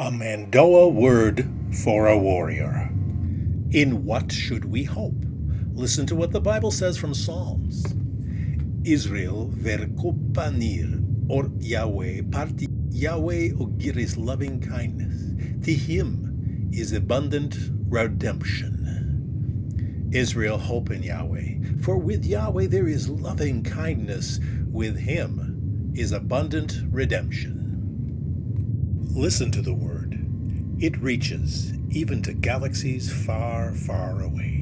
A Mando'a word for a warrior. In what should we hope? Listen to what the Bible says from Psalms. Israel verkopanir, or Yahweh parti Yahweh ogir loving kindness. To him is abundant redemption. Israel hope in Yahweh, for with Yahweh there is loving kindness, with him is abundant redemption. Listen to the word. It reaches even to galaxies far, far away.